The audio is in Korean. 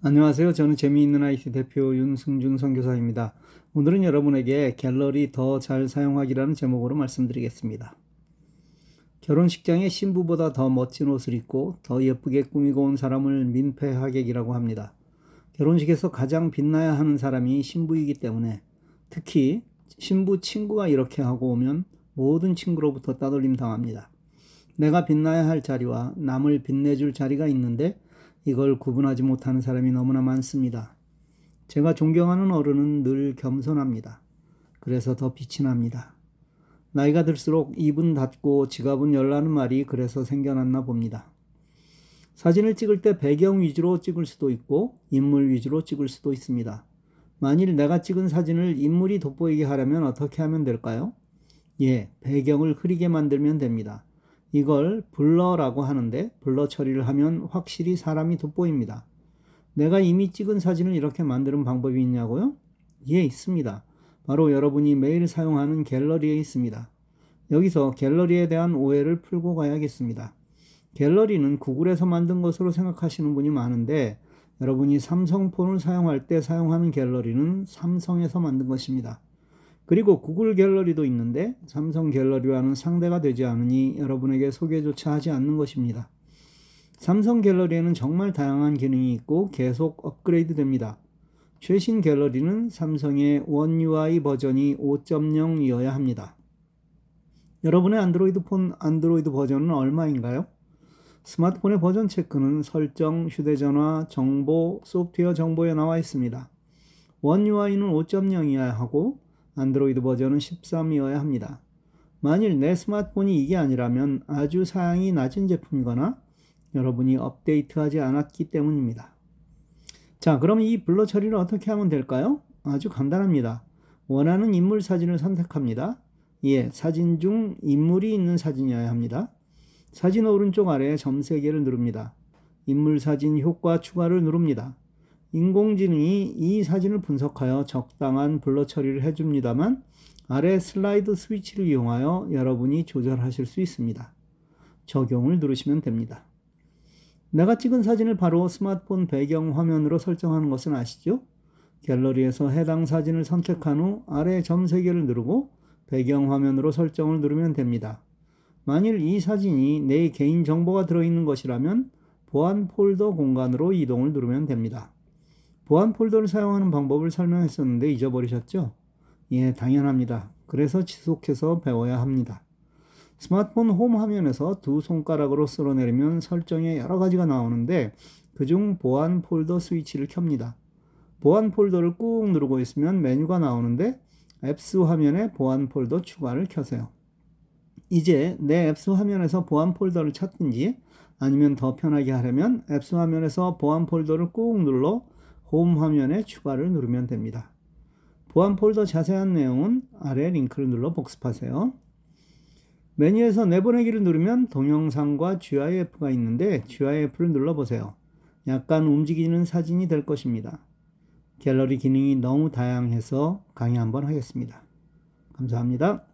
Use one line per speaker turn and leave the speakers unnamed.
안녕하세요. 저는 재미있는 IT 대표 윤승준 선교사입니다. 오늘은 여러분에게 갤러리 더 잘 사용하기라는 제목으로 말씀드리겠습니다. 결혼식장에 신부보다 더 멋진 옷을 입고 더 예쁘게 꾸미고 온 사람을 민폐 하객이라고 합니다. 결혼식에서 가장 빛나야 하는 사람이 신부이기 때문에 특히 신부 친구가 이렇게 하고 오면 모든 친구로부터 따돌림 당합니다. 내가 빛나야 할 자리와 남을 빛내줄 자리가 있는데 이걸 구분하지 못하는 사람이 너무나 많습니다. 제가 존경하는 어른은 늘 겸손합니다. 그래서 더 빛이 납니다. 나이가 들수록 입은 닫고 지갑은 열라는 말이 그래서 생겨났나 봅니다. 사진을 찍을 때 배경 위주로 찍을 수도 있고 인물 위주로 찍을 수도 있습니다. 만일 내가 찍은 사진을 인물이 돋보이게 하려면 어떻게 하면 될까요? 예, 배경을 흐리게 만들면 됩니다. 이걸 블러라고 하는데 블러 처리를 하면 확실히 사람이 돋보입니다. 내가 이미 찍은 사진을 이렇게 만드는 방법이 있냐고요? 예, 있습니다. 바로 여러분이 매일 사용하는 갤러리에 있습니다. 여기서 갤러리에 대한 오해를 풀고 가야겠습니다. 갤러리는 구글에서 만든 것으로 생각하시는 분이 많은데 여러분이 삼성폰을 사용할 때 사용하는 갤러리는 삼성에서 만든 것입니다. 그리고 구글 갤러리도 있는데 삼성 갤러리와는 상대가 되지 않으니 여러분에게 소개조차 하지 않는 것입니다. 삼성 갤러리에는 정말 다양한 기능이 있고 계속 업그레이드 됩니다. 최신 갤러리는 삼성의 원 UI 버전이 5.0이어야 합니다. 여러분의 안드로이드 폰 안드로이드 버전은 얼마인가요? 스마트폰의 버전 체크는 설정, 휴대전화, 정보, 소프트웨어 정보에 나와 있습니다. 원 UI는 5.0이어야 하고 안드로이드 버전은 13이어야 합니다. 만일 내 스마트폰이 이게 아니라면 아주 사양이 낮은 제품이거나 여러분이 업데이트하지 않았기 때문입니다. 자, 그럼 이 블러 처리를 어떻게 하면 될까요? 아주 간단합니다. 원하는 인물 사진을 선택합니다. 예, 사진 중 인물이 있는 사진이어야 합니다. 사진 오른쪽 아래 점 3개를 누릅니다. 인물 사진 효과 추가를 누릅니다. 인공지능이 이 사진을 분석하여 적당한 블러 처리를 해줍니다만 아래 슬라이드 스위치를 이용하여 여러분이 조절하실 수 있습니다. 적용을 누르시면 됩니다. 내가 찍은 사진을 바로 스마트폰 배경 화면으로 설정하는 것은 아시죠? 갤러리에서 해당 사진을 선택한 후 아래 점 3개를 누르고 배경 화면으로 설정을 누르면 됩니다. 만일 이 사진이 내 개인 정보가 들어있는 것이라면 보안 폴더 공간으로 이동을 누르면 됩니다. 보안 폴더를 사용하는 방법을 설명했었는데 잊어버리셨죠? 예, 당연합니다. 그래서 지속해서 배워야 합니다. 스마트폰 홈 화면에서 두 손가락으로 쓸어내리면 설정에 여러 가지가 나오는데 그중 보안 폴더 스위치를 켭니다. 보안 폴더를 꾹 누르고 있으면 메뉴가 나오는데 apps 화면에 보안 폴더 추가를 켜세요. 이제 내 apps 화면에서 보안 폴더를 찾든지 아니면 더 편하게 하려면 apps 화면에서 보안 폴더를 꾹 눌러 홈 화면에 추가를 누르면 됩니다. 보안 폴더 자세한 내용은 아래 링크를 눌러 복습하세요. 메뉴에서 내보내기를 누르면 동영상과 GIF가 있는데 GIF를 눌러보세요. 약간 움직이는 사진이 될 것입니다. 갤러리 기능이 너무 다양해서 강의 한번 하겠습니다. 감사합니다.